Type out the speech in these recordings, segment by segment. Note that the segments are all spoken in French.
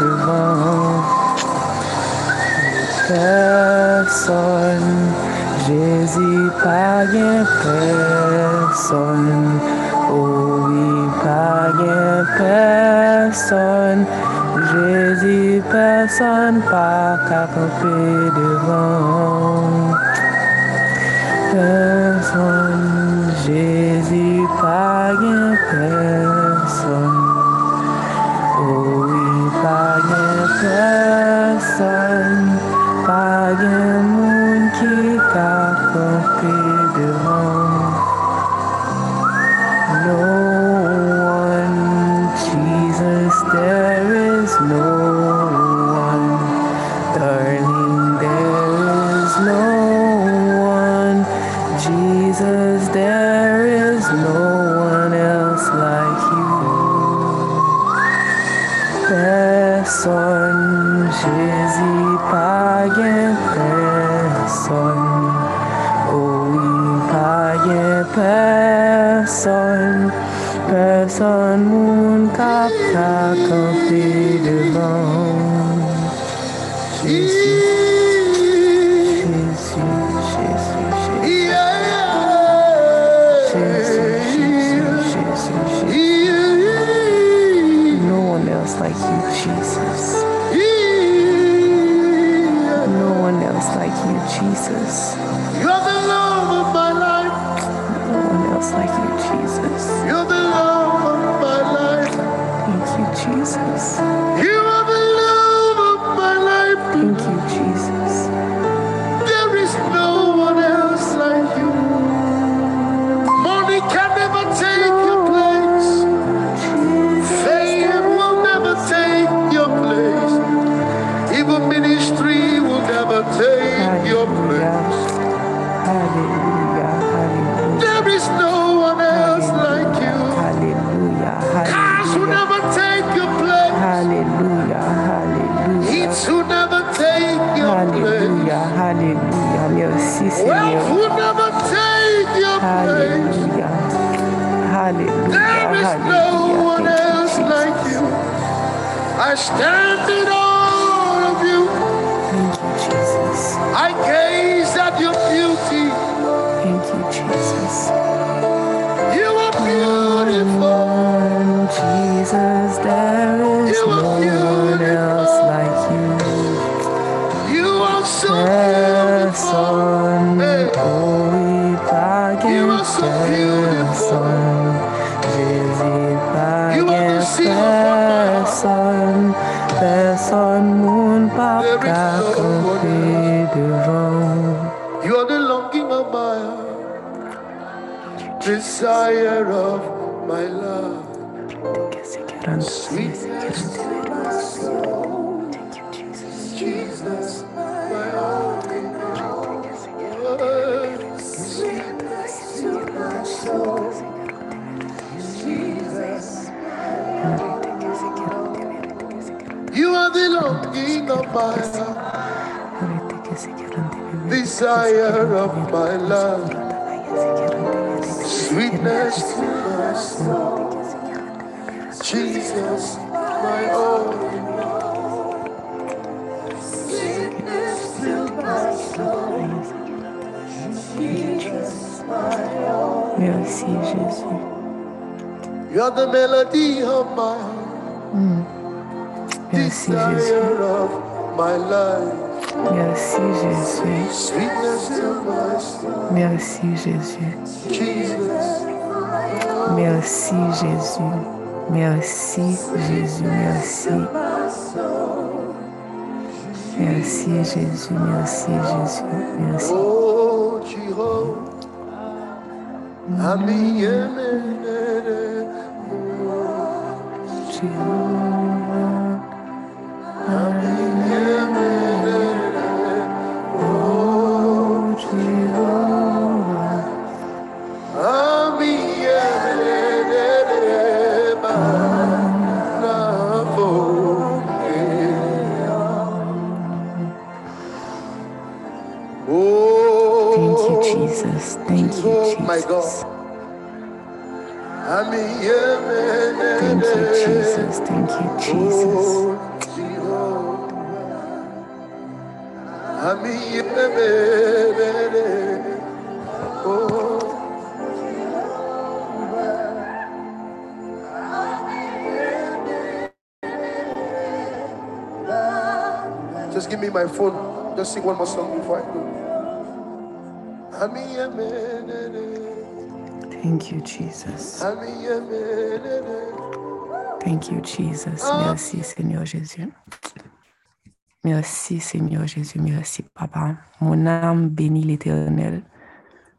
devant. Personne, Jésus pas bien personne. Oh oui, pas bien personne. Jésus, personne pas qu'à devant. Personne, Jésus, pas bien no one else like you. Personne, Jésus, pas bien personne. Oh oui, pas bien personne. Personne, stand in awe of you. Thank you, Jesus. I gaze desire of my love. Sweetness to my soul, Jesus. Jesus, my only Lord. Sweetness to my soul, Jesus. You are the longing of my heart, desire of my love. Sweetness to my soul, Jesus, my only Lord. Sweetness to my soul, Jesus, my only Merci, Jésus. You're the melody of my heart, Merci, Jésus. desire of my life. Merci, Jésus. Merci, Jésus. Merci, Jésus. Merci, Jésus. Merci. Merci, Jésus. Merci, Jésus. Merci. oh my yemene. Thank you, Jesus. Thank you, Jesus. Oh, Jehovah. Ami yemene. Oh. Just give me my phone. Just sing one more song before I go. Thank you, Jesus. Thank you, Jesus. Merci, Seigneur Jésus. Merci, Seigneur Jésus. Merci, Papa. Mon âme bénit l'Éternel.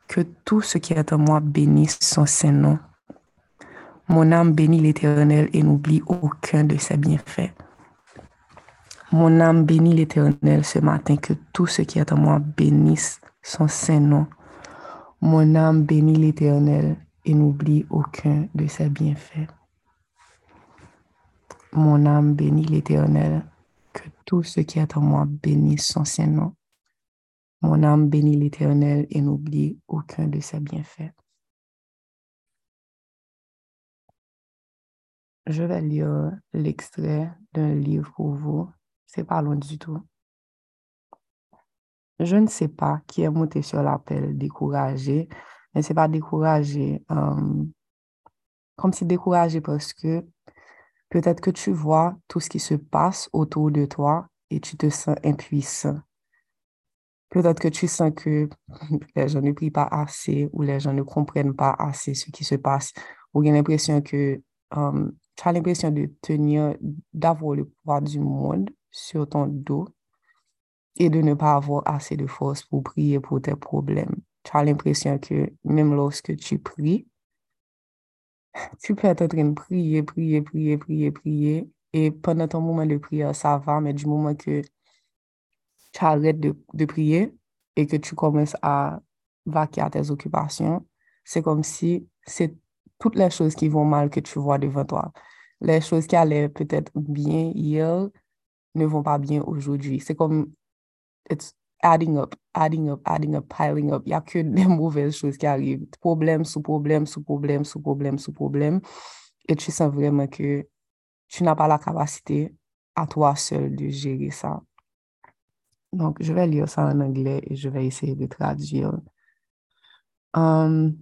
Que tout ce qui est en moi bénisse son Saint-Nom. Mon âme bénit l'Éternel et n'oublie aucun de ses bienfaits. Mon âme bénit l'Éternel ce matin. Que tout ce qui est en moi bénisse son Saint-Nom. Mon âme bénit l'Éternel et n'oublie aucun de ses bienfaits. Mon âme bénit l'Éternel. Que tout ce qui est en moi bénisse son Saint-Nom. Mon âme bénit l'Éternel et n'oublie aucun de ses bienfaits. Je vais lire l'extrait d'un livre pour vous. C'est pas loin du tout. Je ne sais pas qui est monté sur l'appel découragé, mais c'est pas découragé, euh, comme si découragé parce que peut-être que tu vois tout ce qui se passe autour de toi et tu te sens impuissant. Peut-être que tu sens que les gens ne prient pas assez ou les gens ne comprennent pas assez ce qui se passe ou l'impression que euh, tu as l'impression de tenir, d'avoir le pouvoir du monde sur ton dos et de ne pas avoir assez de force pour prier pour tes problèmes. Tu as l'impression que même lorsque tu pries, tu peux être en train de prier, prier, prier, prier, prier. Et pendant ton moment de prière, ça va, mais du moment que tu arrêtes de, de prier et que tu commences à vaquer à tes occupations, c'est comme si c'est toutes les choses qui vont mal que tu vois devant toi. Les choses qui allaient peut-être bien hier ne vont pas bien aujourd'hui. C'est comme, it's adding up, adding up, adding up, piling up. Il n'y a que des mauvaises choses qui arrivent. Problème sous problème, sous problème, sous problème, sous problème. Et tu sens vraiment que tu n'as pas la capacité à toi seul de gérer ça. Donc, je vais lire ça en anglais et je vais essayer de traduire. Um,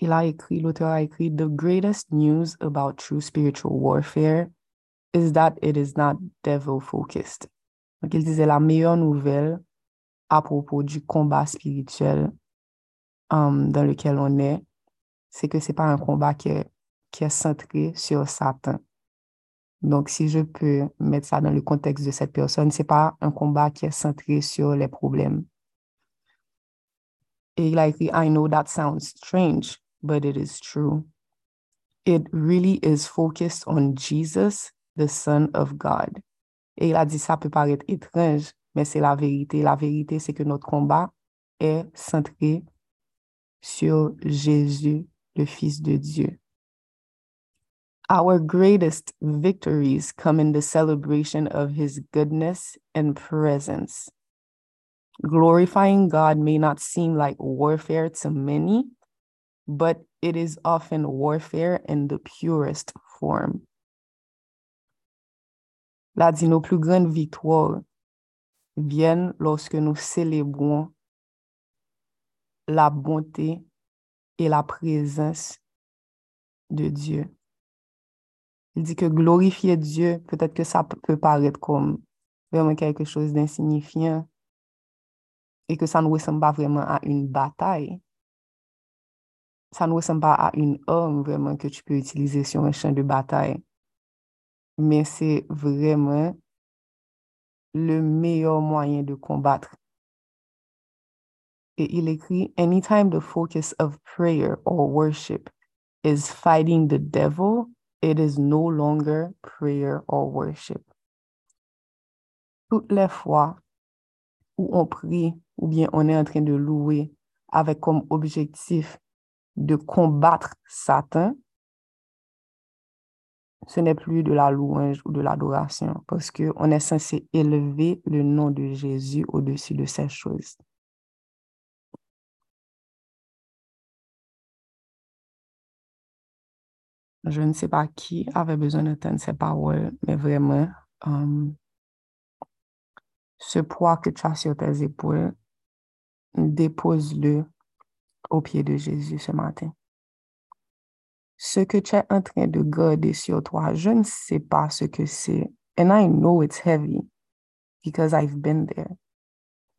il a écrit, l'auteur a écrit, The greatest news about true spiritual warfare is that it is not devil focused. Donc, il disait la meilleure nouvelle à propos du combat spirituel um, dans lequel on est, c'est que c'est pas un combat qui est, centré sur Satan. Donc, si je peux mettre ça dans le contexte de cette personne, c'est pas un combat qui est centré sur les problèmes. Et il a écrit, I know that sounds strange, but it is true. It really is focused on Jesus, the Son of God. Et il a dit, ça peut paraître étrange, mais c'est la vérité. La vérité, c'est que notre combat est centré sur Jésus, le Fils de Dieu. Our greatest victories come in the celebration of his goodness and presence. Glorifying God may not seem like warfare to many, but it is often warfare in the purest form. Là dit, nos plus grandes victoires viennent lorsque nous célébrons la bonté et la présence de Dieu. Il dit que glorifier Dieu, peut-être que ça peut paraître comme vraiment quelque chose d'insignifiant et que ça ne ressemble pas vraiment à une bataille. Ça ne ressemble pas à une arme vraiment que tu peux utiliser sur un champ de bataille. Mais c'est vraiment le meilleur moyen de combattre. Et il écrit, Anytime the focus of prayer or worship is fighting the devil, it is no longer prayer or worship. Toutes les fois où on prie ou bien on est en train de louer avec comme objectif de combattre Satan, ce n'est plus de la louange ou de l'adoration parce qu'on est censé élever le nom de Jésus au-dessus de ces choses. Je ne sais pas qui avait besoin d'entendre ces paroles, mais vraiment, euh, ce poids que tu as sur tes épaules, dépose-le au pied de Jésus ce matin. Ce que tu es en train de garder sur toi, je ne sais pas ce que c'est. And I know it's heavy because I've been there.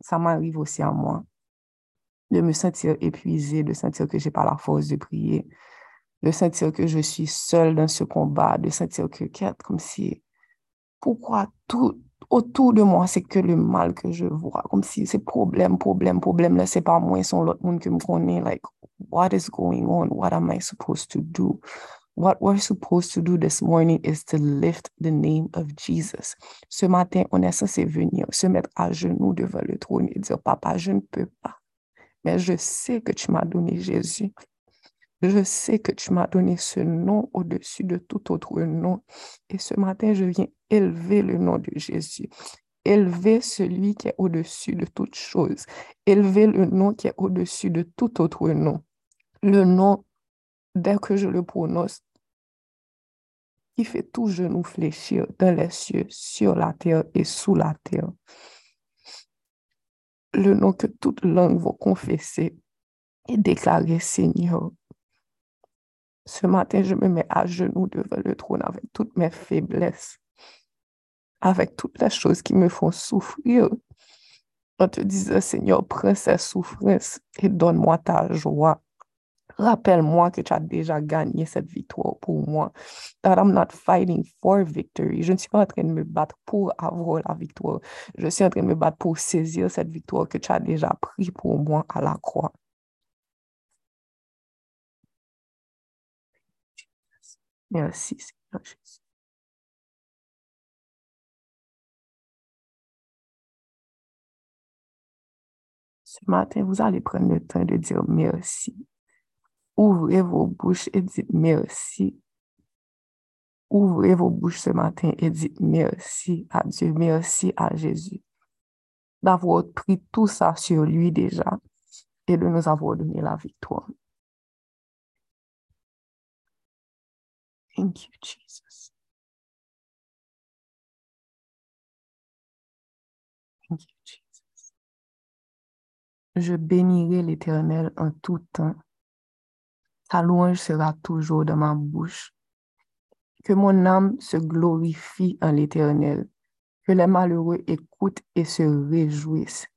Ça m'arrive aussi à moi de me sentir épuisé, de sentir que j'ai pas la force de prier, de sentir que je suis seule dans ce combat, de sentir que, comme si, pourquoi tout autour de moi, c'est que le mal que je vois, comme si c'est problème, problème, problème, là, c'est pas moi, c'est l'autre monde que me connaît, like, what is going on? What am I supposed to do? What we're supposed to do this morning is to lift the name of Jesus. Ce matin, on est censé venir se mettre à genoux devant le trône et dire, Papa, je ne peux pas, mais je sais que tu m'as donné Jésus. Je sais que tu m'as donné ce nom au-dessus de tout autre nom. Et ce matin, je viens élever le nom de Jésus. Élever celui qui est au-dessus de toute chose. Élever le nom qui est au-dessus de tout autre nom. Le nom, dès que je le prononce, qui fait tout genou fléchir dans les cieux, sur la terre et sous la terre. Le nom que toute langue va confesser et déclarer Seigneur, ce matin, je me mets à genoux devant le trône avec toutes mes faiblesses, avec toutes les choses qui me font souffrir. En te disant, Seigneur, prends ces souffrances et donne-moi ta joie. Rappelle-moi que tu as déjà gagné cette victoire pour moi. That I'm not fighting for victory. Je ne suis pas en train de me battre pour avoir la victoire. Je suis en train de me battre pour saisir cette victoire que tu as déjà pris pour moi à la croix. Merci, Seigneur Jésus. Ce matin, vous allez prendre le temps de dire merci. Ouvrez vos bouches et dites merci. Ouvrez vos bouches ce matin et dites merci à Dieu, merci à Jésus d'avoir pris tout ça sur lui déjà et de nous avoir donné la victoire. Thank you, Jesus. Thank you, Jesus. Je bénirai l'Éternel en tout temps. Sa louange sera toujours dans ma bouche. Que mon âme se glorifie en l'Éternel. Que les malheureux écoutent et se réjouissent.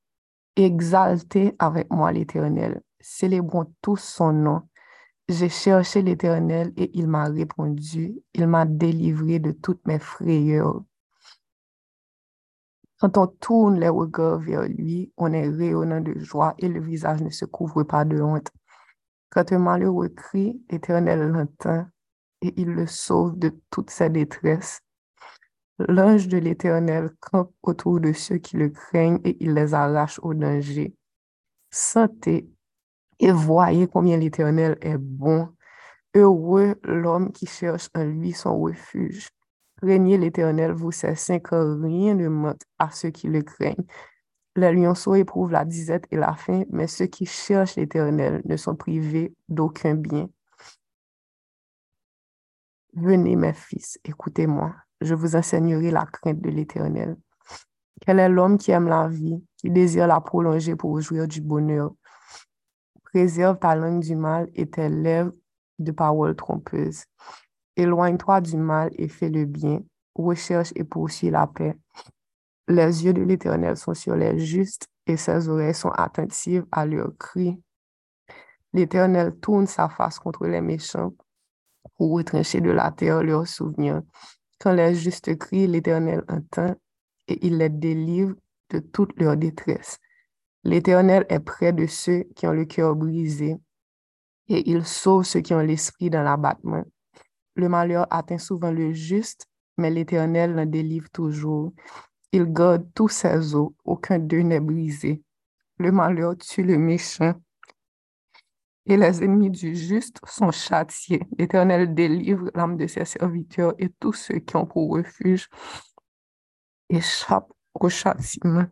Exaltez avec moi l'Éternel. Célébrons tous son nom. J'ai cherché l'Éternel et il m'a répondu. Il m'a délivré de toutes mes frayeurs. Quand on tourne les regards vers lui, on est rayonnant de joie et le visage ne se couvre pas de honte. Quand un malheureux crie, l'Éternel l'entend et il le sauve de toutes ses détresses. L'ange de l'Éternel campe autour de ceux qui le craignent et il les arrache au danger. Sentez et voyez combien l'Éternel est bon. Heureux l'homme qui cherche en lui son refuge. Craignez l'Éternel, vous saints, car rien ne manque à ceux qui le craignent. Les lionceaux éprouvent la disette et la faim, mais ceux qui cherchent l'Éternel ne sont privés d'aucun bien. Venez, mes fils, écoutez-moi. Je vous enseignerai la crainte de l'Éternel. Quel est l'homme qui aime la vie, qui désire la prolonger pour jouir du bonheur? Préserve ta langue du mal et tes lèvres de paroles trompeuses. Éloigne-toi du mal et fais le bien. Recherche et poursuis la paix. Les yeux de l'Éternel sont sur les justes et ses oreilles sont attentives à leurs cris. L'Éternel tourne sa face contre les méchants pour retrancher de la terre leurs souvenirs. Quand les justes crient, l'Éternel entend et il les délivre de toute leur détresse. L'Éternel est près de ceux qui ont le cœur brisé et il sauve ceux qui ont l'esprit dans l'abattement. Le malheur atteint souvent le juste, mais l'Éternel l'en délivre toujours. Il garde tous ses os, aucun d'eux n'est brisé. Le malheur tue le méchant et les ennemis du juste sont châtiés. L'Éternel délivre l'âme de ses serviteurs et tous ceux qui ont pour refuge échappent au châtiment.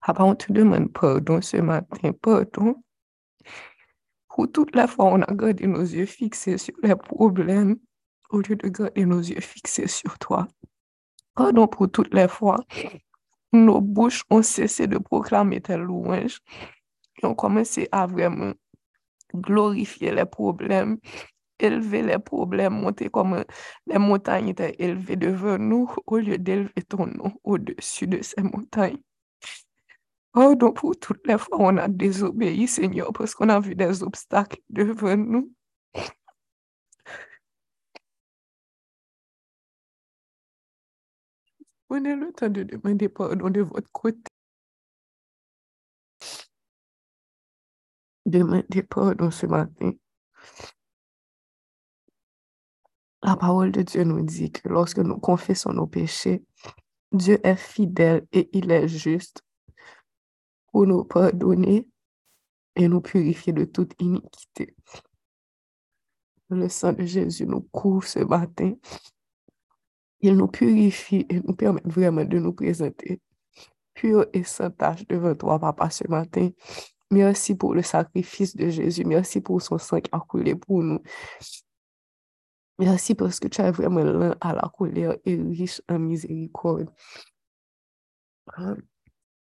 Papa, on te demande pardon ce matin, pardon. pour toutes les fois on a gardé nos yeux fixés sur les problèmes au lieu de garder nos yeux fixés sur toi. Pardon pour toutes les fois nos bouches ont cessé de proclamer tes louanges et ont commencé à vraiment glorifier les problèmes, élever les problèmes, monter comme les montagnes étaient élevées devant nous au lieu d'élever ton nom au-dessus de ces montagnes. Pardon pour toutes les fois on a désobéi, Seigneur, parce qu'on a vu des obstacles devant nous. Prenez le temps de demander pardon de votre côté. Demandez pardon ce matin. La parole de Dieu nous dit que lorsque nous confessons nos péchés, Dieu est fidèle et il est juste pour nous pardonner et nous purifier de toute iniquité. Le sang de Jésus nous couvre ce matin. Il nous purifie et nous permet vraiment de nous présenter pur et sans tâche devant toi, Papa, ce matin. Merci pour le sacrifice de Jésus. Merci pour son sang qui a coulé pour nous. Merci parce que tu es vraiment lent à la colère et riche en miséricorde.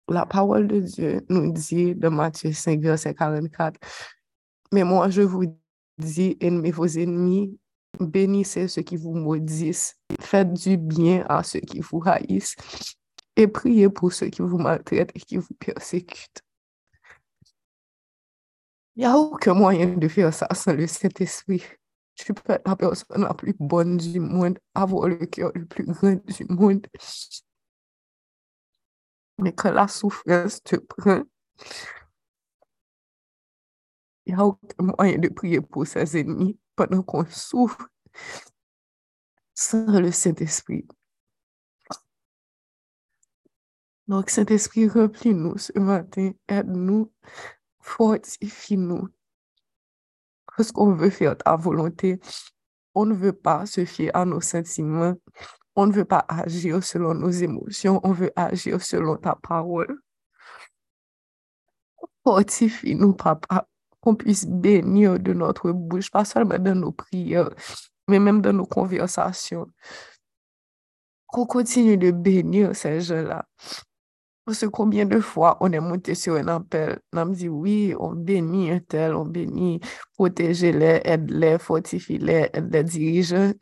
La parole de Dieu nous dit dans Matthieu 5, verset 44, Mais moi je vous dis, aimez vos ennemis, bénissez ceux qui vous maudissent, faites du bien à ceux qui vous haïssent, et priez pour ceux qui vous maltraitent et qui vous persécutent. Il n'y a aucun moyen de faire ça sans le Saint-Esprit. Tu peux être la personne la plus bonne du monde, avoir le cœur le plus grand du monde. Mais quand la souffrance te prend, il n'y a aucun moyen de prier pour ses ennemis pendant qu'on souffre sans le Saint-Esprit. Donc, Saint-Esprit, remplis-nous ce matin, aide-nous, fortifie-nous. Parce qu'on veut faire ta volonté, on ne veut pas se fier à nos sentiments, on ne veut pas agir selon nos émotions, on veut agir selon ta parole. Fortifie-nous, papa, qu'on puisse bénir de notre bouche, pas seulement dans nos prières, men menm dan nou konversasyon. Kon kontinu de benyo se jen la. Pwese konbyen de fwa on e monte si yo en apel, nan mdi, oui, on beni entel, on beni, proteje le, ed le, fortifi le, ed le dirijen,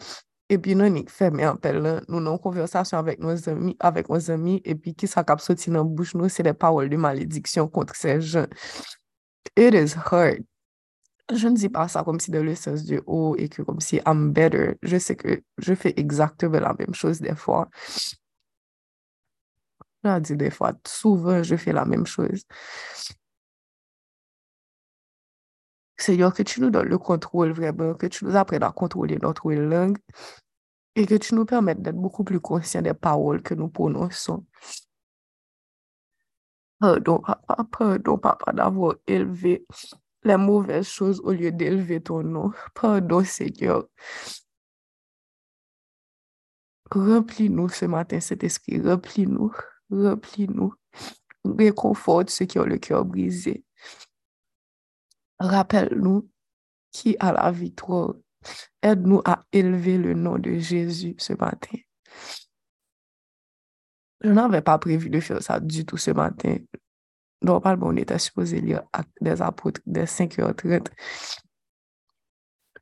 epi nan nik fèmè apel la, nou nan konversasyon avèk nou zami, avèk nou zami, epi ki sa kap soti nan bouch nou, se de pawol de malediksyon kontre se jen. It is hard. Je ne dis pas ça comme si dans le sens de oh et que comme si I'm better. Je sais que je fais exactement la même chose des fois. Je dis des fois, souvent, je fais la même chose. Seigneur, que tu nous donnes le contrôle vraiment, que tu nous apprennes à contrôler notre langue et que tu nous permettes d'être beaucoup plus conscients des paroles que nous prononçons. Pardon, papa, pardon, papa, d'avoir élevé les mauvaises choses au lieu d'élever ton nom. Pardon, Seigneur. Remplis-nous ce matin, cet esprit, remplis-nous, remplis-nous. Réconforte ceux qui ont le cœur brisé. Rappelle-nous qui a la victoire. Aide-nous à élever le nom de Jésus ce matin. Je n'avais pas prévu de faire ça du tout ce matin. Normalement, on était supposé lire des apôtres dès 5h30.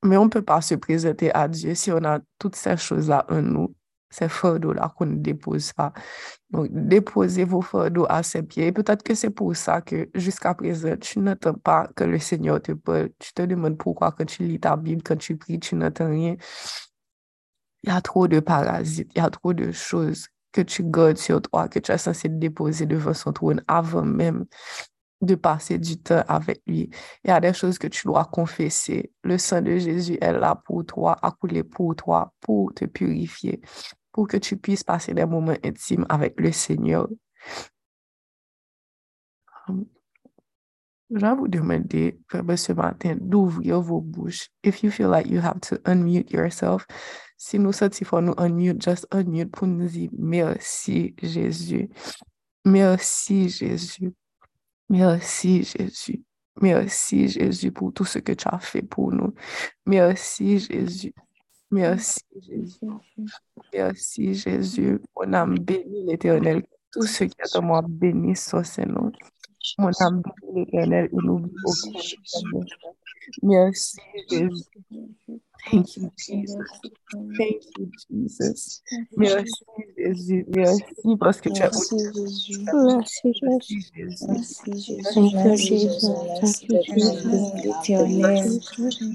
Mais on ne peut pas se présenter à Dieu si on a toutes ces choses-là en nous ces fardeaux-là qu'on ne dépose pas. Donc, déposez vos fardeaux à ses pieds. Peut-être que c'est pour ça que jusqu'à présent, tu n'entends pas que le Seigneur te parle. Tu te demandes pourquoi quand tu lis ta Bible, quand tu pries, tu n'entends rien. Il y a trop de parasites, il y a trop de choses que tu gardes sur toi, que tu es censé déposer devant son trône avant même de passer du temps avec lui. Il y a des choses que tu dois confesser. Le sang de Jésus est là pour toi, a coulé pour toi, pour te purifier pour que tu puisses passer des moments intimes avec le Seigneur. Um, je vais vous demander ce matin d'ouvrir vos bouches. If you feel like you have to unmute yourself, si nous sortons pour nous unmute, just unmute pour nous dire merci Jésus. Merci Jésus. Merci Jésus. Merci Jésus pour tout ce que tu as fait pour nous. Merci Jésus. Merci Jésus. Merci Jésus. Mon âme bénit l'éternel. Tout ce qui est en moi bénit son Seigneur. Mon âme bénit l'éternel et n'oublie aucun Merci Jésus. Thank you, Jesus. Thank you, Jesus. Merci, Jésus. Merci parce que tu as Merci Jésus. Merci Jésus. Merci Jésus. Thank you, Jesus. Thank you, Jesus. L'éternel,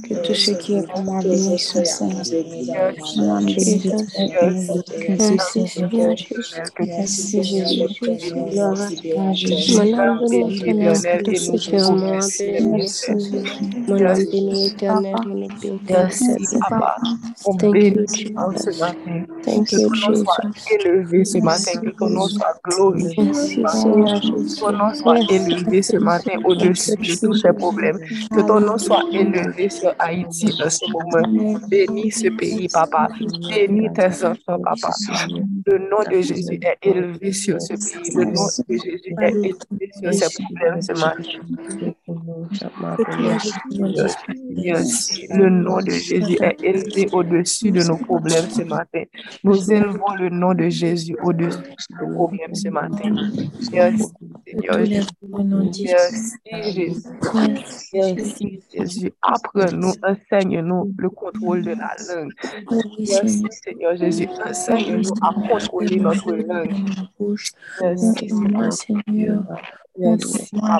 que tout ce qui est pour moi bénisse son Seigneur. Merci Jésus. Merci Seigneur Jésus. Merci Jésus. Gloire à toi Jésus. Mon âme bénit l'éternel, que tout ce qui est en moi bénisse son Seigneur. Mon âme bénit l'éternel, et n'oublie aucun de ses Merci, Papa. On Thank bénit you, ce ce matin. Que ton nom soit élevé ce matin. Que ton nom soit glorifié. Seigneur Jésus. Que ton nom soit élevé ce matin au-dessus de tous ces problèmes. Que ton nom soit élevé sur Haïti en ce moment. Bénis ce pays, Papa. Bénis tes enfants, Papa. Le nom de Jésus est élevé sur ce pays. Le nom de Jésus est élevé sur ces problèmes ce matin. Merci. Le nom de Jésus est élevé au-dessus de nos problèmes ce matin. Nous élevons le nom de Jésus au-dessus de nos problèmes ce matin. Merci, Seigneur. Merci, Jésus. Merci, Jésus. Apprends-nous, enseigne-nous le contrôle de la langue. Merci, Seigneur Jésus. Enseigne-nous à contrôler notre langue. Merci, Seigneur. Merci, Papa.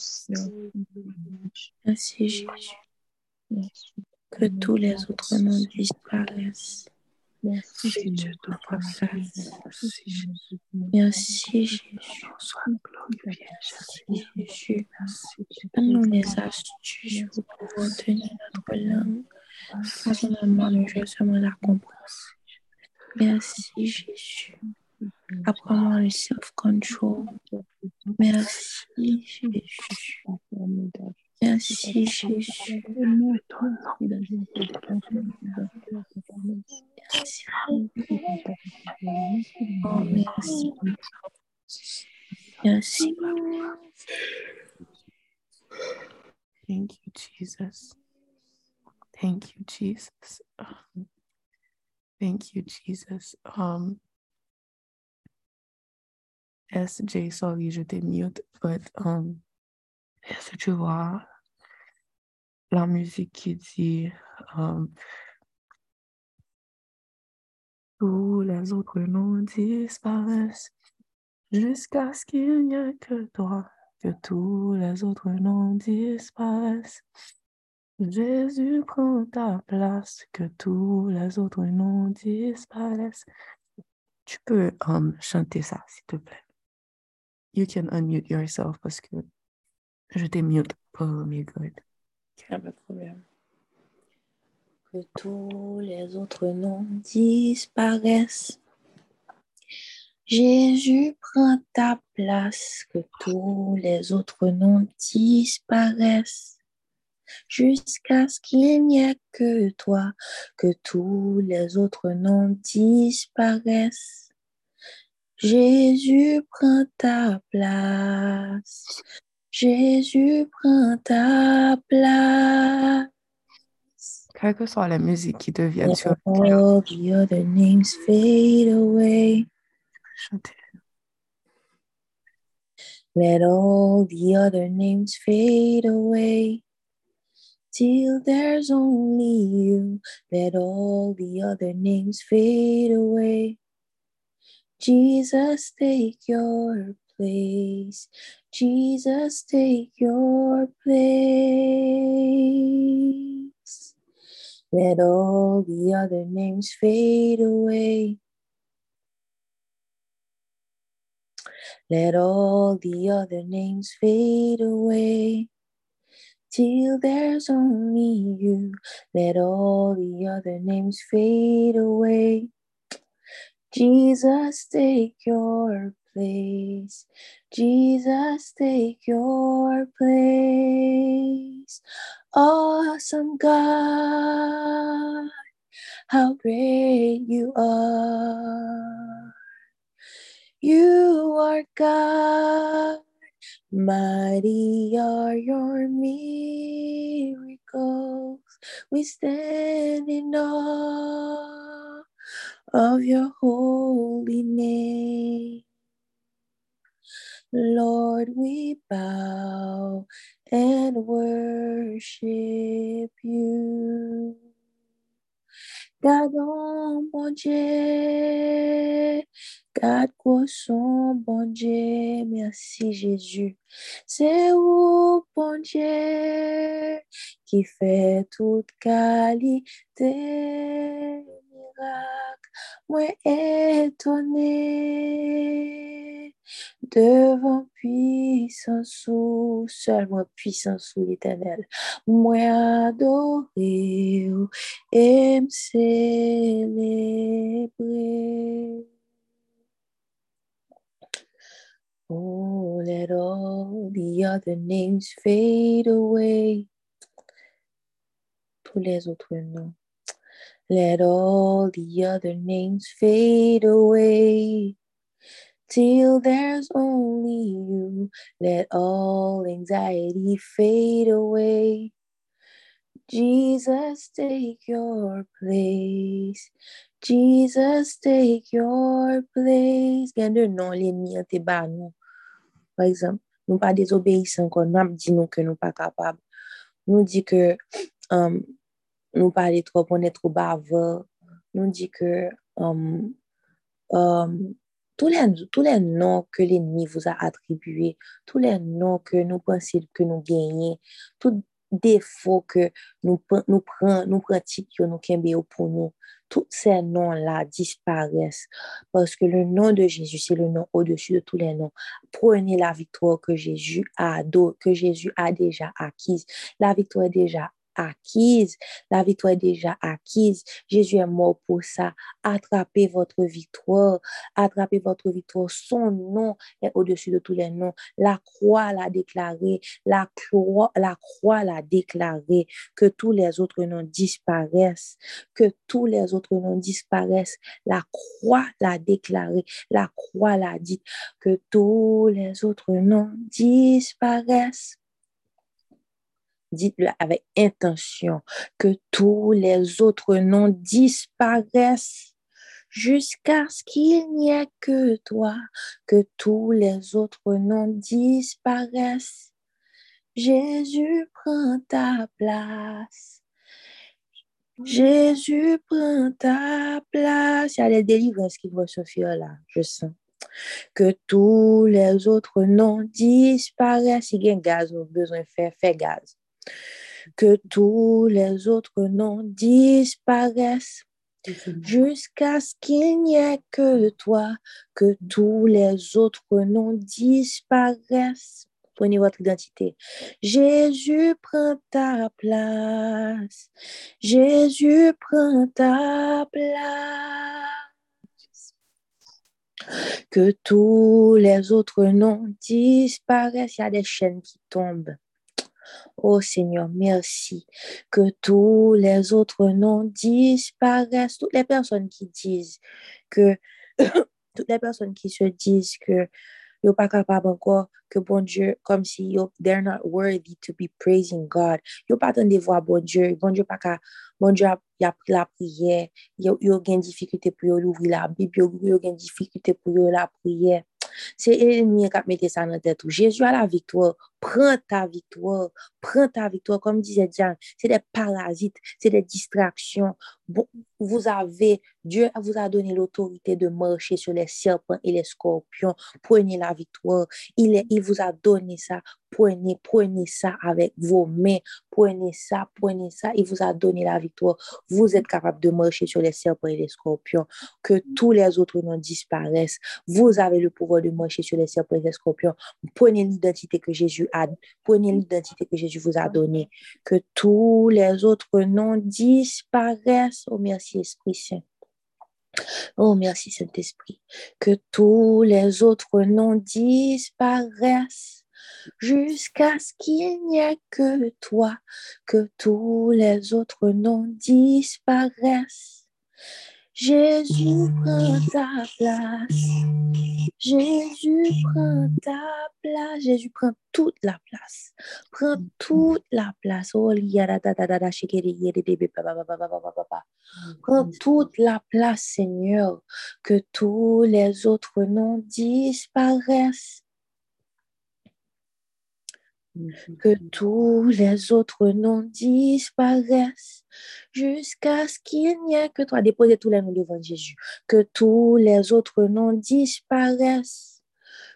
Merci, toi, Seigneur. Merci, Jésus. Que tous les autres noms disparaissent. Merci, Dieu de ta face. Merci, Jésus. Merci, Jésus. Donne-nous les astuces pour tenir notre langue. Personnellement, nous je seulement la comprendre. Merci, Jésus. Apprends-moi le self-control. Merci, Jésus. Merci, Jésus. Merci. Merci. Thank you, Jesus. Thank you, Jesus. Thank you, Jesus. Um, SJ, sorry, je t'ai mute, but um, est-ce que tu vois la musique qui dit um, tous les autres noms disparaissent jusqu'à ce qu'il n'y ait que toi, que tous les autres noms disparaissent. Jésus prend ta place, que tous les autres noms disparaissent. Tu peux um, chanter ça, s'il te plaît. You can unmute yourself parce que je t'ai mute pour mes good. Pas de problème. Que tous les autres noms disparaissent. Jésus prend ta place, que tous les autres noms disparaissent. Jusqu'à ce qu'il n'y ait que toi, que tous les autres noms disparaissent. Jésus prend ta place. Jésus prend ta place. Quelle que soit la musique qui te vient Let sur all the other names fade away. chantez. Let all the other names fade away. Till there's only you. Let all the other names fade away. Jesus, take your place. Jesus, take your place. Let all the other names fade away. Let all the other names fade away. till there's only you. Let all the other names fade away. Jesus, take your place. Jesus, take your place. Awesome God, how great you are. You are God Mighty are your miracles. We stand in awe of your holy name. Lord, we bow and worship you. Gardons, bon Dieu, garde son bon Dieu, merci Jésus. C'est où, bon Dieu, qui fait toute qualité, miracle, moi étonné devant puissance ou seulement puissance ou l'éternel. Moi adoré et me célébrer. Oh, let all the other names fade away. Tous les autres noms. Let all the other names fade away till there's only you. Let all anxiety fade away. Jesus, take your place. Jesus, take your place. Gende non l'ennemi an te ba nou. Par exemple, nou pa désobéissant kon, nou di nou ke nou pa kapab. Nou di ke um, nou pa ale trop, on est trop baveur. Nou di ke um, um, tous les, noms que l'ennemi vous a attribués, tous les noms que nous pensons que nous gagnons, tout défaut que nous, nous prenons, nous pratiquons, nous pour nous, tous ces noms-là disparaissent parce que le nom de Jésus, c'est le nom au-dessus de tous les noms. Prenez la victoire que Jésus a, que Jésus a déjà acquise. La victoire est déjà acquise. La victoire est déjà acquise. Jésus est mort pour ça. Attrapez votre victoire. Attrapez votre victoire. Son nom est au-dessus de tous les noms. La croix l'a déclaré. La croix, la croix l'a déclaré. Que tous les autres noms disparaissent. Que tous les autres noms disparaissent. La croix l'a déclaré. La croix l'a dit. Que tous les autres noms disparaissent dites-le avec intention, que tous les autres noms disparaissent jusqu'à ce qu'il n'y ait que toi, que tous les autres noms disparaissent. Jésus prend ta place. Jésus prend ta place. Il y a les délivrances qui vont se faire là, je sens. Que tous les autres noms disparaissent. Il y a gaz, nous besoin de faire, faire gaz que tous les autres noms disparaissent jusqu'à ce qu'il n'y ait que toi, que tous les autres noms disparaissent. Prenez votre identité. Jésus prend ta place. Jésus prend ta place. Que tous les autres noms disparaissent. Il y a des chaînes qui tombent. Oh Seigneur, merci que tous les autres noms disparaissent. Toutes les personnes qui disent que, toutes les personnes qui se disent que you're pas capable encore, que bon Dieu, comme si they're not worthy to be praising God. Yo pas de voir bon Dieu, bon Dieu pas bon Dieu a, a pris la prière, yo, yo une difficulté pour ouvrir la Bible, yo, yo une difficulté pour la prière. C'est l'ennemi qui a mis ça dans tête. Jésus a la victoire. Prends ta victoire. Prends ta victoire. Comme disait Diane, c'est des parasites, c'est des distractions. Vous avez, Dieu vous a donné l'autorité de marcher sur les serpents et les scorpions. Prenez la victoire. Il, il vous a donné ça. Prenez, prenez ça avec vos mains. Prenez ça, prenez ça. Il vous a donné la victoire. Vous êtes capable de marcher sur les serpents et les scorpions. Que tous les autres noms disparaissent. Vous avez le pouvoir de marcher sur les serpents et les scorpions. Prenez l'identité que Jésus a, prenez l'identité que Jésus vous a donnée. Que tous les autres noms disparaissent. Oh, merci, Esprit Saint. Oh, merci, Saint-Esprit. Que tous les autres noms disparaissent jusqu'à ce qu'il n'y ait que toi, que tous les autres noms disparaissent. Jésus prend ta place. Jésus prend ta place. Jésus prend toute la place. Prend toute la place. Oh, Prends toute la place, Seigneur. Que tous les autres noms disparaissent que tous les autres noms disparaissent jusqu'à ce qu'il n'y ait que toi. Déposez tous les noms devant Jésus. Que tous les autres noms disparaissent.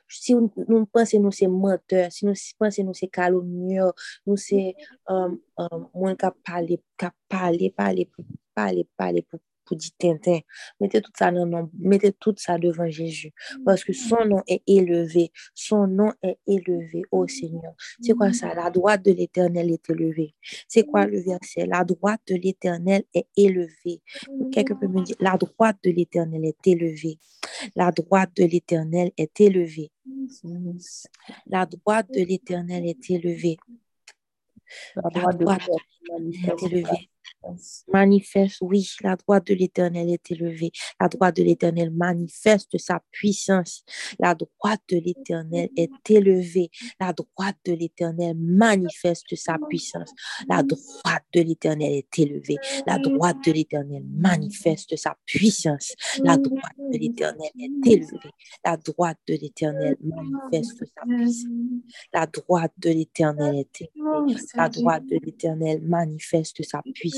Si nous pensons nous c'est menteurs, si nous pensons nous c'est calomnieux, nous c'est euh, euh, moins qu'à parler, qu'à parler, parler, parler, parler pour pour dire Tintin. Mettez tout ça mettez tout ça devant Jésus. Parce que son nom est élevé. Son nom est élevé, oh Seigneur. C'est quoi ça? La droite de l'éternel est élevée. C'est quoi le verset? La droite de l'éternel est élevée. Quelqu'un peut me dire, la droite de l'éternel est élevée. La droite de l'éternel est élevée. La droite de l'éternel est élevée. La droite de l'éternel est élevée. Manifeste, oui, la droite de l'Éternel est élevée. La droite de l'Éternel manifeste sa puissance. La droite de l'Éternel est élevée. La droite de l'Éternel manifeste sa puissance. La droite de l'Éternel est élevée. La droite de l'Éternel manifeste sa puissance. La droite de l'Éternel est élevée. La droite de l'Éternel manifeste sa puissance. La droite de l'Éternel est élevée. La droite de l'Éternel manifeste sa puissance.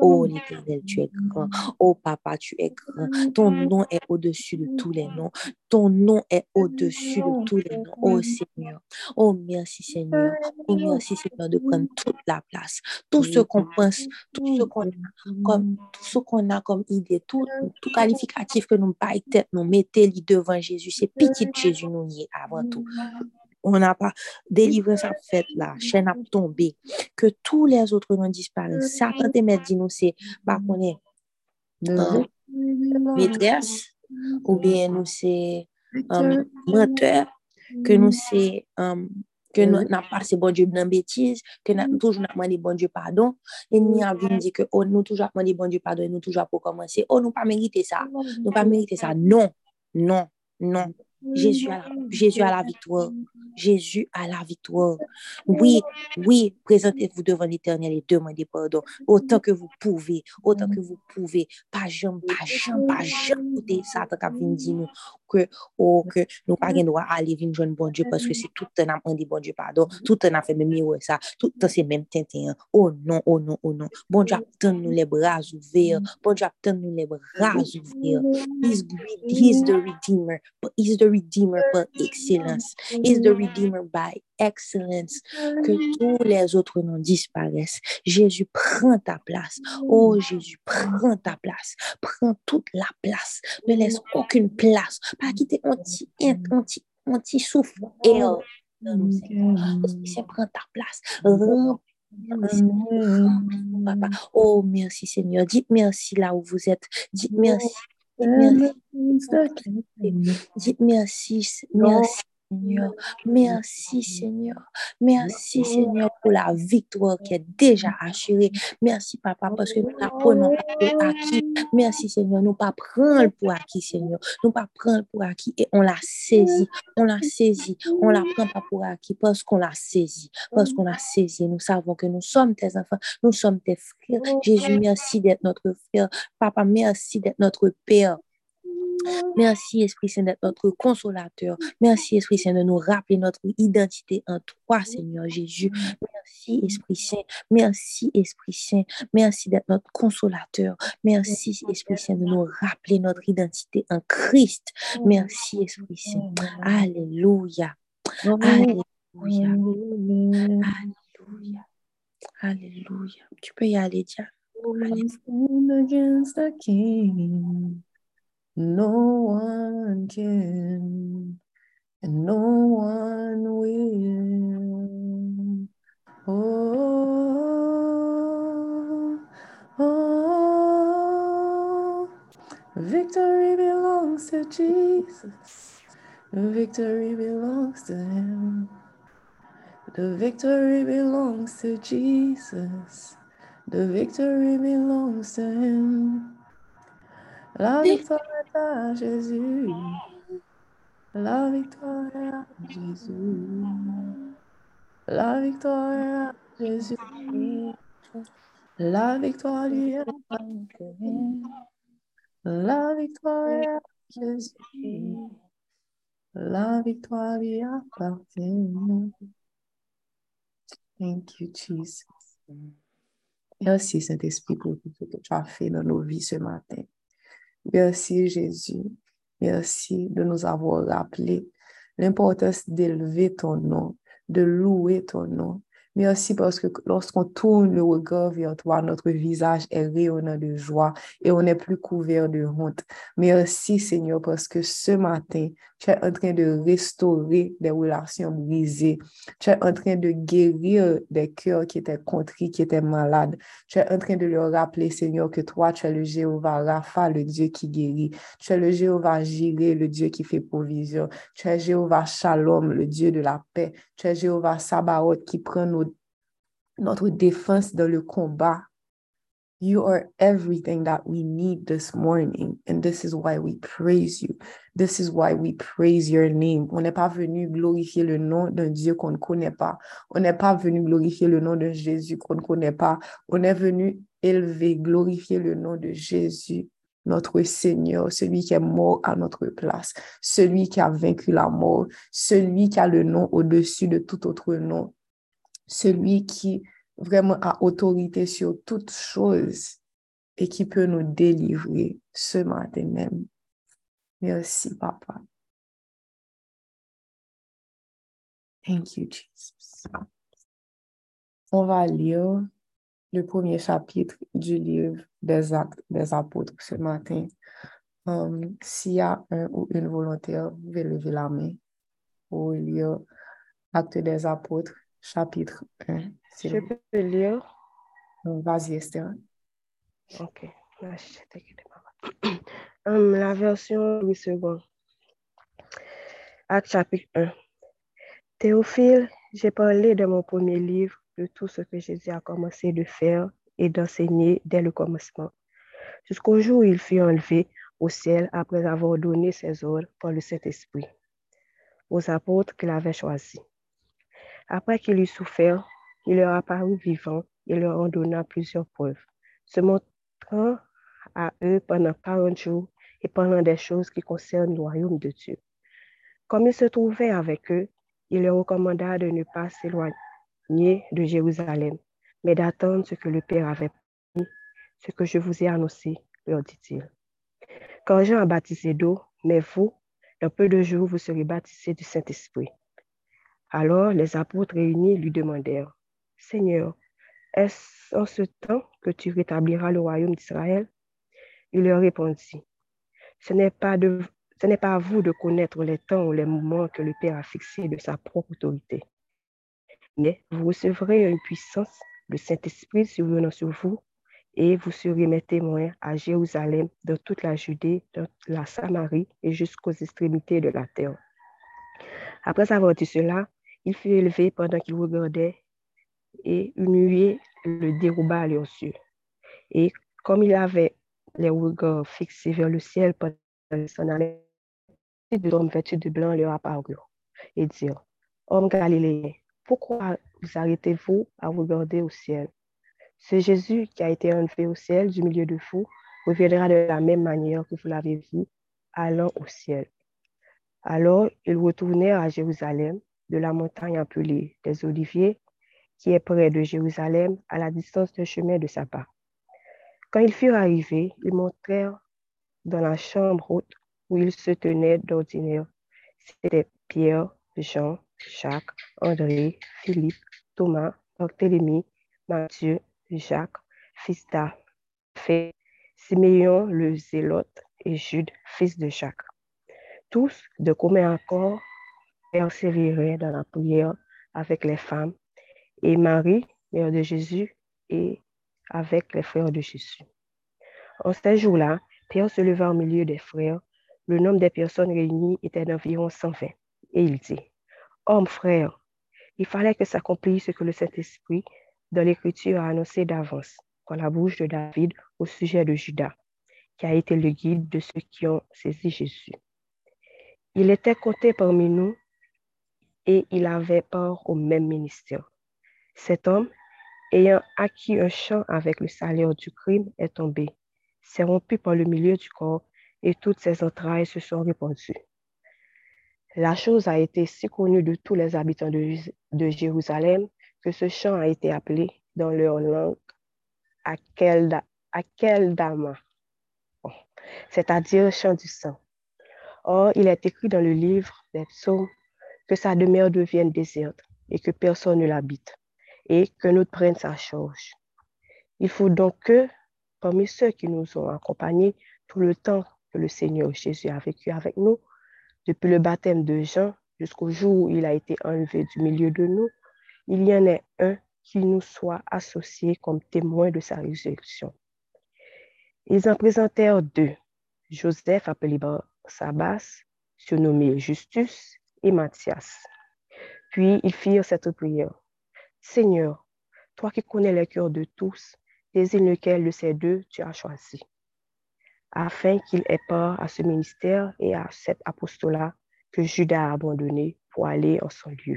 Oh l'Éternel, tu es grand. Oh Papa, tu es grand. Ton nom est au-dessus de tous les noms. Ton nom est au-dessus de tous les noms. Oh Seigneur. Oh merci Seigneur. Oh merci Seigneur de prendre toute la place. Tout ce qu'on pense, tout ce qu'on a comme, tout ce qu'on a comme idée, tout, tout qualificatif que nous tête, nous mettez devant Jésus. C'est de Jésus nous y est avant tout on n'a pas délivré sa fête là, chaîne a tombé, que tous les autres noms disparaissent. Satan te dit nous c'est, bah, on est euh, maîtresse, ou bien nous c'est um, menteur, que nous c'est um, que nous n'avons pas bon Dieu dans bêtise, que nous toujours demandé bon Dieu pardon, et nous avons dit que oh, nous toujours demandé bon Dieu pardon, et nous toujours pour commencer, oh, nous pas mérité ça, nous pas mérité ça, non, non, non, Jésus a, Jésus a la victoire. Jésus a la victoire. Oui, oui, présentez-vous devant l'Éternel et demandez pardon autant que vous pouvez, autant que vous pouvez. Pas jamais, pas jamais, pas jamais Satan qui vient dire nous que, oh, que nous pas droit aller venir joindre bon Dieu parce que c'est tout le temps dit bon Dieu pardon, tout le temps fait même mieux ça, tout le temps c'est même tintin. Oh non, oh non, oh non. Bon Dieu attend nous les bras ouverts. Bon Dieu attend nous les bras ouverts. He's, he's the Redeemer, he's the Redeemer by excellence. He's the Redeemer by excellence. Que tous les autres noms disparaissent. Jésus prend ta place. Oh Jésus, prends ta place. Prends toute la place. Ne laisse aucune place. Pas quitter anti, anti, anti souffle et prends ta place. Oh, merci Seigneur. Dites merci là où vous êtes. Dites merci. Dites merci, merci Seigneur. Merci Seigneur. Merci Seigneur pour la victoire qui est déjà assurée. Merci Papa parce que nous ne prenons pour acquis. Merci Seigneur. Nous ne pas prendre pour acquis Seigneur. Nous ne pas prendre pour acquis et on l'a saisi. On l'a saisi. On ne la prend pas pour acquis parce qu'on l'a saisi. Parce qu'on l'a saisi. Nous savons que nous sommes tes enfants. Nous sommes tes frères. Jésus, merci d'être notre frère. Papa, merci d'être notre Père. Merci, Esprit Saint, d'être notre consolateur. Merci, Esprit Saint, de nous rappeler notre identité en toi, Seigneur Jésus. Merci, Esprit Saint. Merci, Esprit Saint. Merci d'être notre consolateur. Merci, Esprit Saint, de nous rappeler notre identité en Christ. Merci, Esprit Saint. Alléluia. Alléluia. Alléluia. Alléluia. Tu peux y aller, Diane. No one can and no one will. Oh, oh, oh, victory belongs to Jesus. Victory belongs to Him. The victory belongs to Jesus. The victory belongs to Him. La victoria Jésus. La victoire Jésus. La victoire Jésus. La victoire lui. La victoire Jésus. La victoire lui appartient. Thank you, Jesus. Merci, Saint-Esprit, pour tout ce que tu as fait dans nos vies ce matin. Merci, Jésus. Merci de nous avoir rappelé l'importance d'élever ton nom, de louer ton nom, Merci parce que lorsqu'on tourne le regard vers toi, notre visage est rayonnant de joie et on n'est plus couvert de honte. Merci Seigneur parce que ce matin, tu es en train de restaurer des relations brisées. Tu es en train de guérir des cœurs qui étaient contrits, qui étaient malades. Tu es en train de leur rappeler, Seigneur, que toi, tu es le Jéhovah Rapha, le Dieu qui guérit. Tu es le Jéhovah Jiré, le Dieu qui fait provision. Tu es Jéhovah Shalom, le Dieu de la paix. Tu es Jéhovah Sabaoth qui prend notre défense dans le combat. You are everything that we need this morning. And this is why we praise you. This is why we praise your name. On n'est pas venu glorifier le nom d'un Dieu qu'on ne connaît pas. On n'est pas venu glorifier le nom de Jésus qu'on ne connaît pas. On est venu élever, glorifier le nom de Jésus, notre Seigneur, celui qui est mort à notre place, celui qui a vaincu la mort, celui qui a le nom au-dessus de tout autre nom, celui qui vraiment a autorité sur toutes choses et qui peut nous délivrer ce matin même. Merci, Papa. Thank you, Jesus. On va lire le premier chapitre du livre des actes des apôtres ce matin. Um, S'il y a un ou une volontaire, vous pouvez lever la main pour lire Actes des apôtres chapitre 1. Je peux lire. Vas-y, Esther. Ok. La version Louis II. Acte chapitre 1. Théophile, j'ai parlé de mon premier livre de tout ce que Jésus a commencé de faire et d'enseigner dès le commencement, jusqu'au jour où il fut enlevé au ciel après avoir donné ses ordres par le Saint-Esprit aux apôtres qu'il avait choisis. Après qu'il eut souffert, il leur apparut vivant et leur en donna plusieurs preuves, se montrant à eux pendant quarante jours et pendant des choses qui concernent le royaume de Dieu. Comme il se trouvait avec eux, il leur recommanda de ne pas s'éloigner de Jérusalem, mais d'attendre ce que le Père avait promis, ce que je vous ai annoncé, leur dit-il. Quand Jean a baptisé d'eau, mais vous, dans peu de jours, vous serez baptisés du Saint-Esprit. Alors les apôtres réunis lui demandèrent, Seigneur, est-ce en ce temps que tu rétabliras le royaume d'Israël? Il leur répondit, Ce n'est pas, pas à vous de connaître les temps ou les moments que le Père a fixés de sa propre autorité. Mais vous recevrez une puissance, le Saint-Esprit survenant sur vous, et vous serez mes témoins à Jérusalem, dans toute la Judée, dans la Samarie et jusqu'aux extrémités de la terre. Après avoir dit cela, il fut élevé pendant qu'il regardait et une nuée le dérouba à leurs yeux. Et comme il avait les regards fixés vers le ciel pendant son allait, deux hommes vêtus de blanc leur apparurent et dirent, Homme galiléen, pourquoi vous arrêtez-vous à regarder au ciel? Ce Jésus qui a été enlevé au ciel du milieu de vous reviendra de la même manière que vous l'avez vu allant au ciel. Alors ils retournèrent à Jérusalem de la montagne appelée des Oliviers, qui est près de Jérusalem, à la distance d'un chemin de sapin. Quand ils furent arrivés, ils montrèrent dans la chambre haute où ils se tenaient d'ordinaire. C'était Pierre, Jean, Jacques, André, Philippe, Thomas, Barthélemy, Matthieu, Jacques, fils d'Aphée, Siméon le Zélote et Jude, fils de Jacques. Tous, de commun accord, persévérait dans la prière avec les femmes et Marie, mère de Jésus, et avec les frères de Jésus. En ces jours-là, Pierre se leva au milieu des frères, Le nombre des personnes réunies était d'environ 120. Et il dit, Homme, frère, il fallait que s'accomplisse ce que le Saint-Esprit dans l'Écriture a annoncé d'avance, par la bouche de David au sujet de Judas, qui a été le guide de ceux qui ont saisi Jésus. Il était compté parmi nous et il avait part au même ministère. Cet homme, ayant acquis un champ avec le salaire du crime, est tombé, s'est rompu par le milieu du corps et toutes ses entrailles se sont répandues. La chose a été si connue de tous les habitants de, Jérusalem que ce chant a été appelé dans leur langue Akeldama, c'est-à-dire chant du sang. Or, il est écrit dans le livre des psaumes que sa demeure devienne déserte et que personne ne l'habite, et que nous prenne sa charge. Il faut donc que, parmi ceux qui nous ont accompagnés tout le temps que le Seigneur Jésus a vécu avec nous, depuis le baptême de Jean jusqu'au jour où il a été enlevé du milieu de nous, il y en ait un qui nous soit associé comme témoin de sa résurrection. Ils en présentèrent deux, Joseph appelé Sabas, surnommé Justus, et Matthias. Puis ils firent cette prière. Seigneur, toi qui connais les cœurs de tous, désigne lequel de ces deux tu as choisi afin qu'il ait part à ce ministère et à cet apostolat que Judas a abandonné pour aller en son lieu.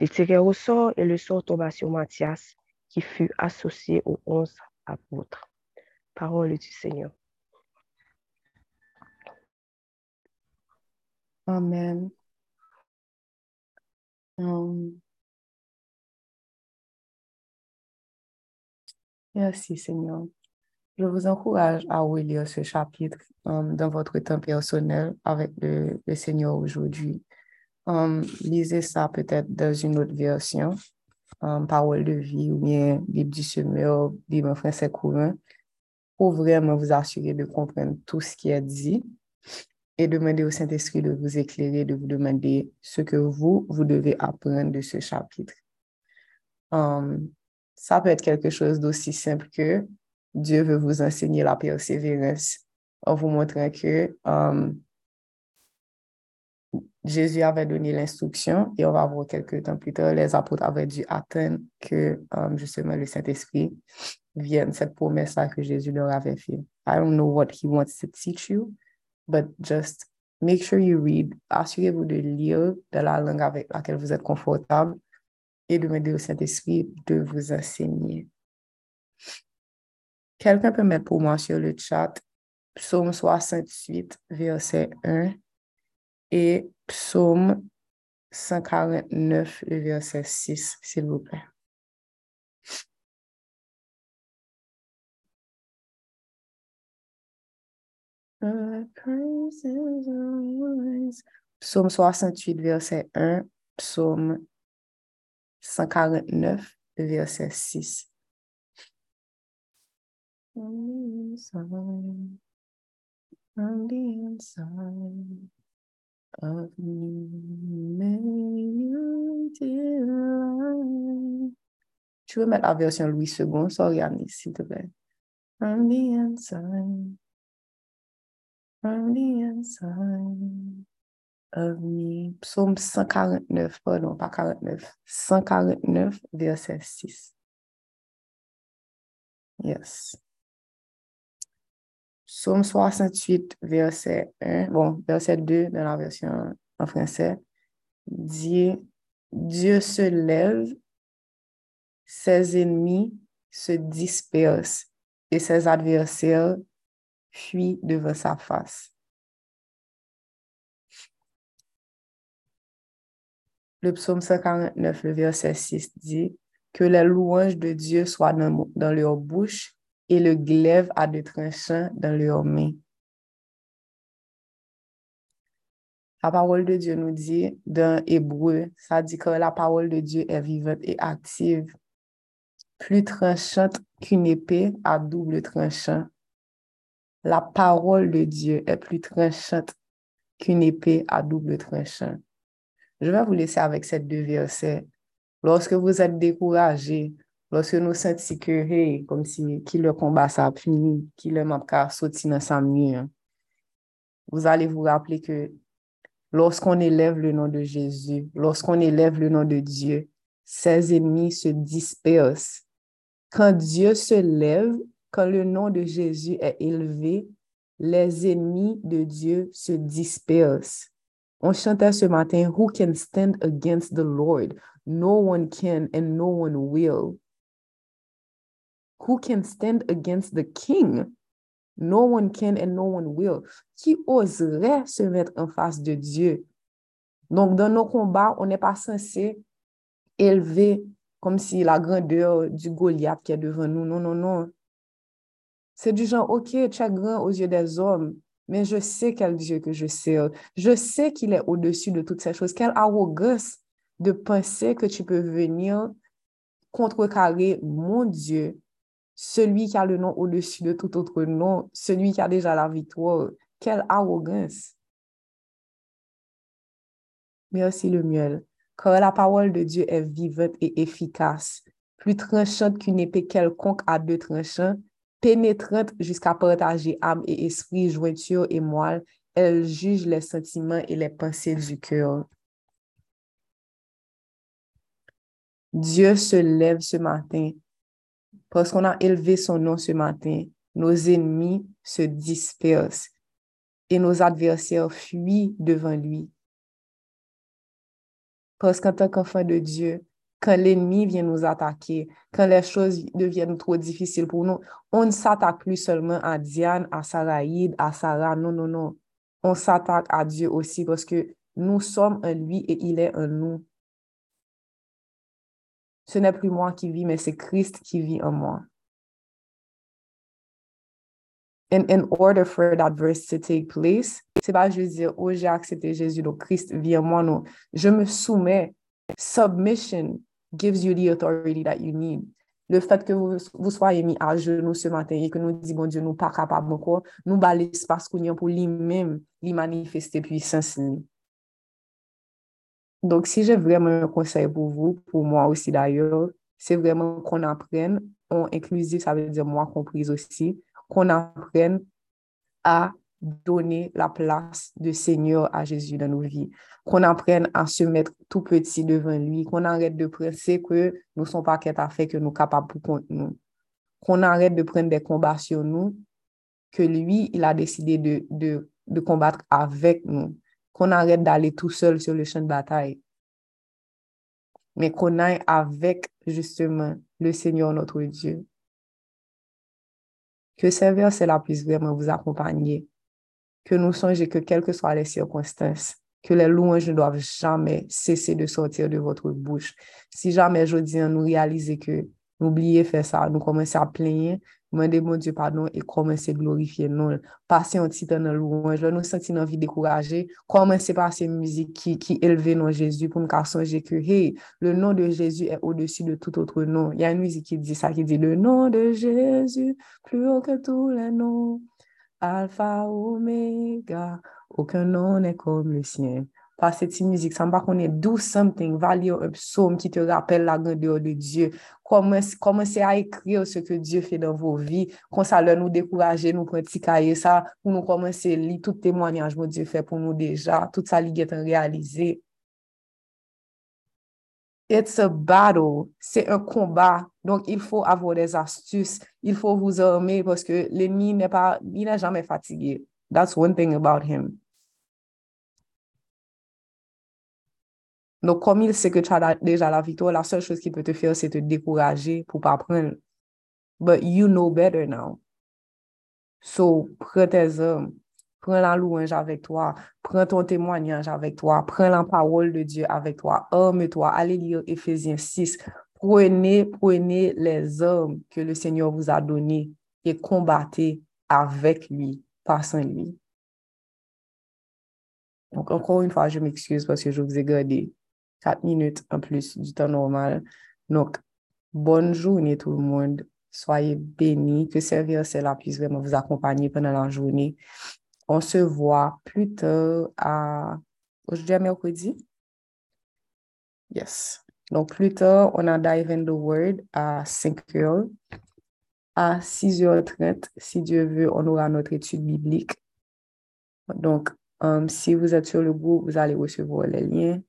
Il tirèrent au sort et le sort tomba sur Matthias, qui fut associé aux onze apôtres. Parole du Seigneur. Amen. Um, merci Seigneur. Je vous encourage à relire ce chapitre um, dans votre temps personnel avec le, Seigneur aujourd'hui. Um, lisez ça peut-être dans une autre version, Parole de vie ou bien Bible du semeur, Bible en français courant, pour vraiment vous assurer de comprendre tout ce qui est dit et demander au Saint-Esprit de vous éclairer, de vous demander ce que vous, vous devez apprendre de ce chapitre. ça peut être quelque chose d'aussi simple que Dieu veut vous enseigner la persévérance en vous montrant que um, Jésus avait donné l'instruction et on va voir quelques temps plus tard, les apôtres avaient dû attendre que um, justement le Saint-Esprit vienne, cette promesse-là que Jésus leur avait fait. I don't know what he wants to teach you, but just make sure you read. Assurez-vous de lire de la langue avec laquelle vous êtes confortable et de demander au Saint-Esprit de vous enseigner. Quelqu'un peut mettre pour moi sur le chat Psaume 68, verset 1 et Psaume 149, verset 6, s'il vous plaît. Psaume 68, verset 1, Psaume 149, verset 6. On. Tu veux mettre la version Louis II, sorry s'il te plaît. Inside of me. Psaume 149, pardon, pas 49, 149, verset 6. Yes. Psaume 68, verset 1, bon, verset 2 dans la version en français, dit Dieu se lève, ses ennemis se dispersent et ses adversaires fuient devant sa face. Le psaume 149, le verset 6 dit Que les louanges de Dieu soient dans, dans leur bouche et le glaive a de tranchants dans leurs mains. La parole de Dieu nous dit dans Hébreu, ça dit que la parole de Dieu est vivante et active, plus tranchante qu'une épée à double tranchant. La parole de Dieu est plus tranchante qu'une épée à double tranchant. Je vais vous laisser avec ces deux versets. Lorsque vous êtes découragé, lorsque nous sentons que, comme si qui le combat ça a fini, qui le m'a sorti dans sa nuit, vous allez vous rappeler que lorsqu'on élève le nom de Jésus, lorsqu'on élève le nom de Dieu, ses ennemis se dispersent. Quand Dieu se lève, quand le nom de Jésus est élevé, les ennemis de Dieu se dispersent. On chantait ce matin, Who can stand against the Lord? No one can and no one will. Who can stand against the King? No one can and no one will. Qui oserait se mettre en face de Dieu? Donc, dans nos combats, on n'est pas censé élever comme si la grandeur du Goliath qui est devant nous. Non, non, non. C'est du genre, OK, tu es grand aux yeux des hommes, mais je sais quel Dieu que je sers. Je sais qu'il est au-dessus de toutes ces choses. Quelle arrogance de penser que tu peux venir contrecarrer mon Dieu, celui qui a le nom au-dessus de tout autre nom, celui qui a déjà la victoire. Quelle arrogance. Merci le miel. Car la parole de Dieu est vivante et efficace, plus tranchante qu'une épée quelconque à deux tranchants, pénétrante jusqu'à partager âme et esprit, jointure et moelle. Elle juge les sentiments et les pensées du cœur. Dieu se lève ce matin parce qu'on a élevé son nom ce matin. Nos ennemis se dispersent et nos adversaires fuient devant lui. Parce qu'en tant qu'enfant de Dieu, quand l'ennemi vient nous attaquer, quand les choses deviennent trop difficiles pour nous, on ne s'attaque plus seulement à Diane, à Saraïd, à Sarah. Non, non, non. On s'attaque à Dieu aussi parce que nous sommes en lui et il est en nous. Ce n'est plus moi qui vis, mais c'est Christ qui vit en moi. And in order for that verse to take place, c'est pas juste dire, oh, j'ai accepté Jésus, donc Christ vit en moi, non. Je me soumets. Submission gives you the authority that you need. Le fait que vous, soyez mis à genoux ce matin et que nous disons, bon Dieu, nous pas capables encore, nous bas l'espace qu'on a pour lui-même, lui manifester puissance. Donc, si j'ai vraiment un conseil pour vous, pour moi aussi d'ailleurs, c'est vraiment qu'on apprenne, en inclusif, ça veut dire moi comprise aussi, qu'on apprenne à donner la place de Seigneur à Jésus dans nos vies, qu'on apprenne à se mettre tout petit devant lui, qu'on arrête de penser que nous ne sommes pas à fait que nous sommes capables pour contre nous, qu'on arrête de prendre des combats sur nous, que lui, il a décidé de, de, de combattre avec nous, qu'on arrête d'aller tout seul sur le champ de bataille, mais qu'on aille avec justement le Seigneur notre Dieu. Que ces versets-là puissent vraiment vous accompagner. Que nous songions que quelles que soient les circonstances, que les louanges ne doivent jamais cesser de sortir de votre bouche. Si jamais je dis, nous réaliser que n'oubliez faire ça, nous commençons à plaindre, Demandez mon Dieu pardon et commencez à glorifier nous. Passez un temps dans louange. Nous sentir envie décourager. Commencez par ces musiques qui, qui élèvent non Jésus pour nous songer que, hey, le nom de Jésus est au-dessus de tout autre nom. Il y a une musique qui dit ça, qui dit le nom de Jésus, plus haut que tous les noms. Alpha, Omega, aucun nom n'est comme le sien par cette musique. Ça me va qu'on est do something, value un psaume qui te rappelle la grandeur de Dieu. Commencez à écrire ce que Dieu fait dans vos vies? Comme ça, là, nous décourager, nous pratiquer ça, pour nous commencer à lire tout témoignage que Dieu fait pour nous déjà, tout ça, est réalisé. It's a battle. C'est un combat. Donc, il faut avoir des astuces. Il faut vous armer parce que l'ennemi n'est pas, il n'est jamais fatigué. That's one thing about him. Donc, comme il sait que tu as déjà la victoire, la seule chose qu'il peut te faire, c'est te décourager pour pas prendre. But you know better now. So, prends tes armes, prends la louange avec toi, prends ton témoignage avec toi, prends la parole de Dieu avec toi, arme-toi, allez lire Ephésiens 6. Prenez, prenez les armes que le Seigneur vous a données et combattez avec lui, pas sans lui. Donc, encore une fois, je m'excuse parce que je vous ai gardé 4 minutes en plus du temps normal. Donc, bonne journée tout le monde. Soyez bénis. Que servir cela puisse vraiment vous accompagner pendant la journée. On se voit plus tard à aujourd'hui à mercredi? Yes. Donc plus tard, on a Dive in the Word à 5 heures. À 6h30, si Dieu veut, on aura notre étude biblique. Donc, um, si vous êtes sur le groupe, vous allez recevoir les liens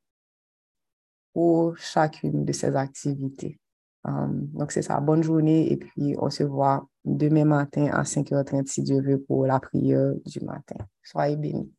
pour chacune de ces activités. Um, donc, c'est ça. Bonne journée et puis on se voit demain matin à 5h30, si Dieu veut, pour la prière du matin. Soyez bénis.